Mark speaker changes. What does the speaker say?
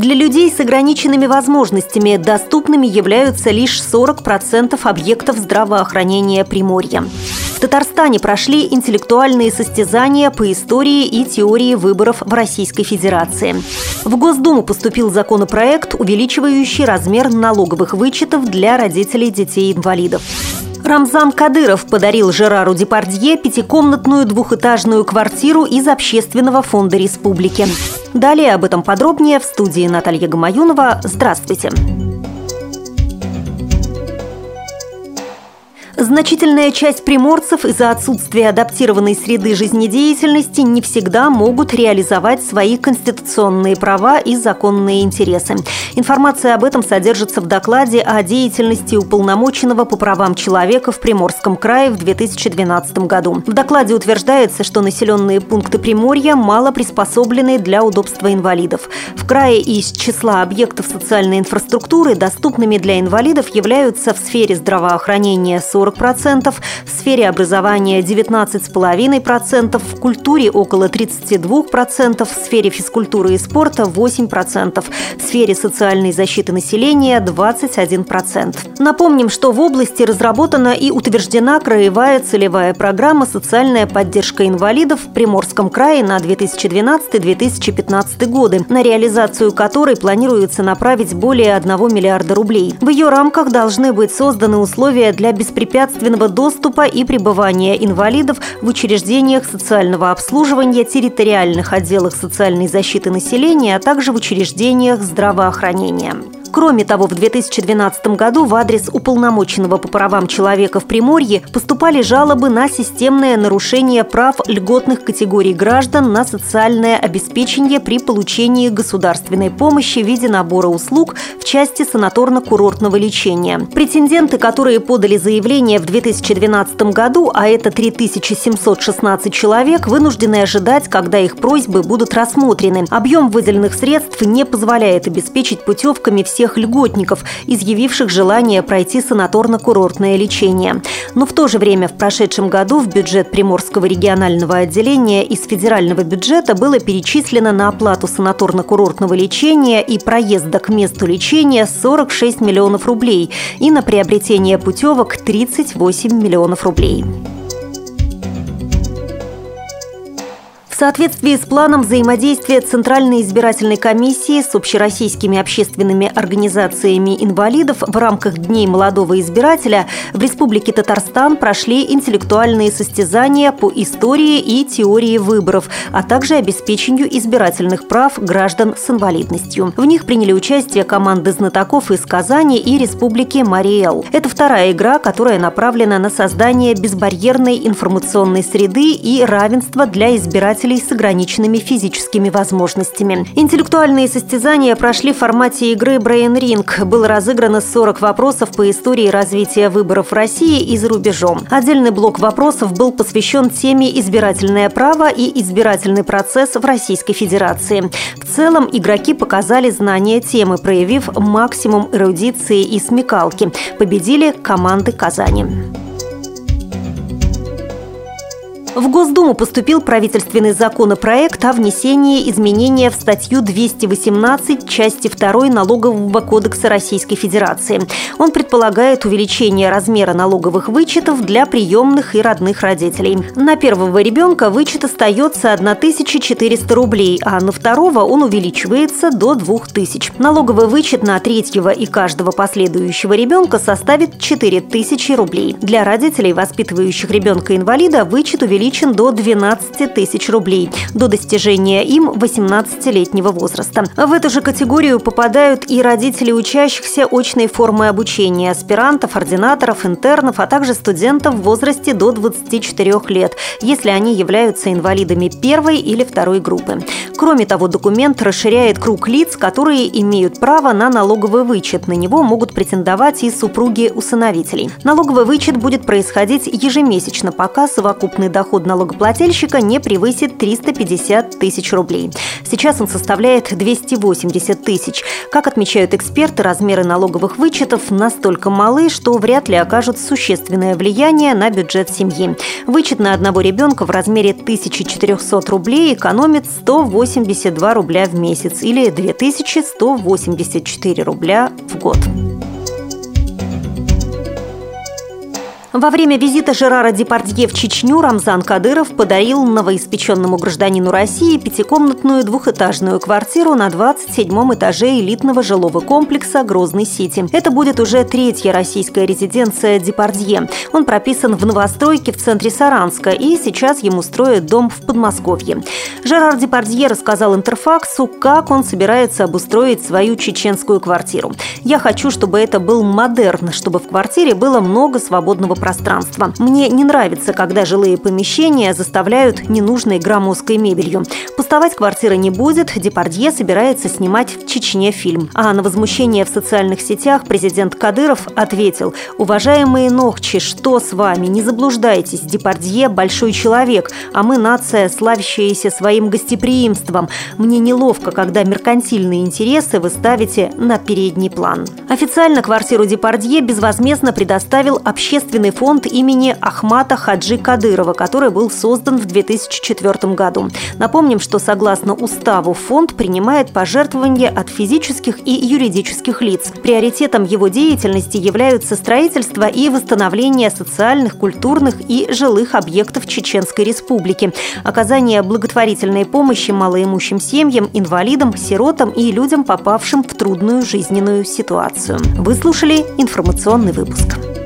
Speaker 1: Для людей с ограниченными возможностями доступными являются лишь 40% объектов здравоохранения Приморья. В Татарстане прошли интеллектуальные состязания по истории и теории выборов в Российской Федерации. В Госдуму поступил законопроект, увеличивающий размер налоговых вычетов для родителей детей-инвалидов. Рамзан Кадыров подарил Жерару Депардье пятикомнатную двухэтажную квартиру из Общественного фонда республики. Далее об этом подробнее в студии Наталья Гамаюнова. Здравствуйте. Значительная часть приморцев из-за отсутствия адаптированной среды жизнедеятельности не всегда могут реализовать свои конституционные права и законные интересы. Информация об этом содержится в докладе о деятельности уполномоченного по правам человека в Приморском крае в 2012 году. В докладе утверждается, что населенные пункты Приморья мало приспособлены для удобства инвалидов. В крае из числа объектов социальной инфраструктуры доступными для инвалидов являются в сфере здравоохранения 40 40%, в сфере образования 19,5%, в культуре около 32%, в сфере физкультуры и спорта 8%, в сфере социальной защиты населения 21%. Напомним, что в области разработана и утверждена краевая целевая программа «Социальная поддержка инвалидов» в Приморском крае на 2012-2015 годы, на реализацию которой планируется направить более 1 миллиарда рублей. В ее рамках должны быть созданы условия для беспрепятственного беспрепятственного доступа и пребывания инвалидов в учреждениях социального обслуживания, территориальных отделах социальной защиты населения, а также в учреждениях здравоохранения. Кроме того, в 2012 году в адрес уполномоченного по правам человека в Приморье поступали жалобы на системное нарушение прав льготных категорий граждан на социальное обеспечение при получении государственной помощи в виде набора услуг в части санаторно-курортного лечения. Претенденты, которые подали заявление в 2012 году, а это 3716 человек, вынуждены ожидать, когда их просьбы будут рассмотрены. Объем выделенных средств не позволяет обеспечить путевками все всех льготников, изъявивших желание пройти санаторно-курортное лечение. Но в то же время в прошедшем году в бюджет Приморского регионального отделения из федерального бюджета было перечислено на оплату санаторно-курортного лечения и проезда к месту лечения 46 миллионов рублей и на приобретение путевок 38 миллионов рублей. Соответствии с планом взаимодействия Центральной избирательной комиссии с общероссийскими общественными организациями инвалидов в рамках Дней молодого избирателя в Республике Татарстан прошли интеллектуальные состязания по истории и теории выборов, а также обеспечению избирательных прав граждан с инвалидностью. В них приняли участие команды знатоков из Казани и Республики Мариэл. Это вторая игра, которая направлена на создание безбарьерной информационной среды и равенства для избирателей слушателей с ограниченными физическими возможностями. Интеллектуальные состязания прошли в формате игры Brain Ring. Было разыграно 40 вопросов по истории развития выборов в России и за рубежом. Отдельный блок вопросов был посвящен теме «Избирательное право и избирательный процесс в Российской Федерации». В целом игроки показали знание темы, проявив максимум эрудиции и смекалки. Победили команды Казани. В Госдуму поступил правительственный законопроект о внесении изменения в статью 218 части 2 Налогового кодекса Российской Федерации. Он предполагает увеличение размера налоговых вычетов для приемных и родных родителей. На первого ребенка вычет остается 1400 рублей, а на второго он увеличивается до 2000. Налоговый вычет на третьего и каждого последующего ребенка составит 4000 рублей. Для родителей, воспитывающих ребенка-инвалида, вычет увеличивается увеличен до 12 тысяч рублей до достижения им 18-летнего возраста. В эту же категорию попадают и родители учащихся очной формы обучения, аспирантов, ординаторов, интернов, а также студентов в возрасте до 24 лет, если они являются инвалидами первой или второй группы. Кроме того, документ расширяет круг лиц, которые имеют право на налоговый вычет. На него могут претендовать и супруги усыновителей. Налоговый вычет будет происходить ежемесячно, пока совокупный доход доход налогоплательщика не превысит 350 тысяч рублей. Сейчас он составляет 280 тысяч. Как отмечают эксперты, размеры налоговых вычетов настолько малы, что вряд ли окажут существенное влияние на бюджет семьи. Вычет на одного ребенка в размере 1400 рублей экономит 182 рубля в месяц или 2184 рубля в год. Во время визита Жерара Депардье в Чечню Рамзан Кадыров подарил новоиспеченному гражданину России пятикомнатную двухэтажную квартиру на 27-м этаже элитного жилого комплекса «Грозный-Сити». Это будет уже третья российская резиденция Депардье. Он прописан в новостройке в центре Саранска, и сейчас ему строят дом в Подмосковье. Жерар Депардье рассказал Интерфаксу, как он собирается обустроить свою чеченскую квартиру. «Я хочу, чтобы это был модерн, чтобы в квартире было много свободного пространства. Мне не нравится, когда жилые помещения заставляют ненужной громоздкой мебелью. Пустовать квартира не будет, Депардье собирается снимать в Чечне фильм. А на возмущение в социальных сетях президент Кадыров ответил «Уважаемые Ногчи, что с вами? Не заблуждайтесь, Депардье – большой человек, а мы нация, славящаяся своим гостеприимством. Мне неловко, когда меркантильные интересы вы ставите на передний план». Официально квартиру Депардье безвозмездно предоставил общественный Международный фонд имени Ахмата Хаджи Кадырова, который был создан в 2004 году. Напомним, что согласно уставу фонд принимает пожертвования от физических и юридических лиц. Приоритетом его деятельности являются строительство и восстановление социальных, культурных и жилых объектов Чеченской Республики, оказание благотворительной помощи малоимущим семьям, инвалидам, сиротам и людям, попавшим в трудную жизненную ситуацию. Вы слушали информационный выпуск.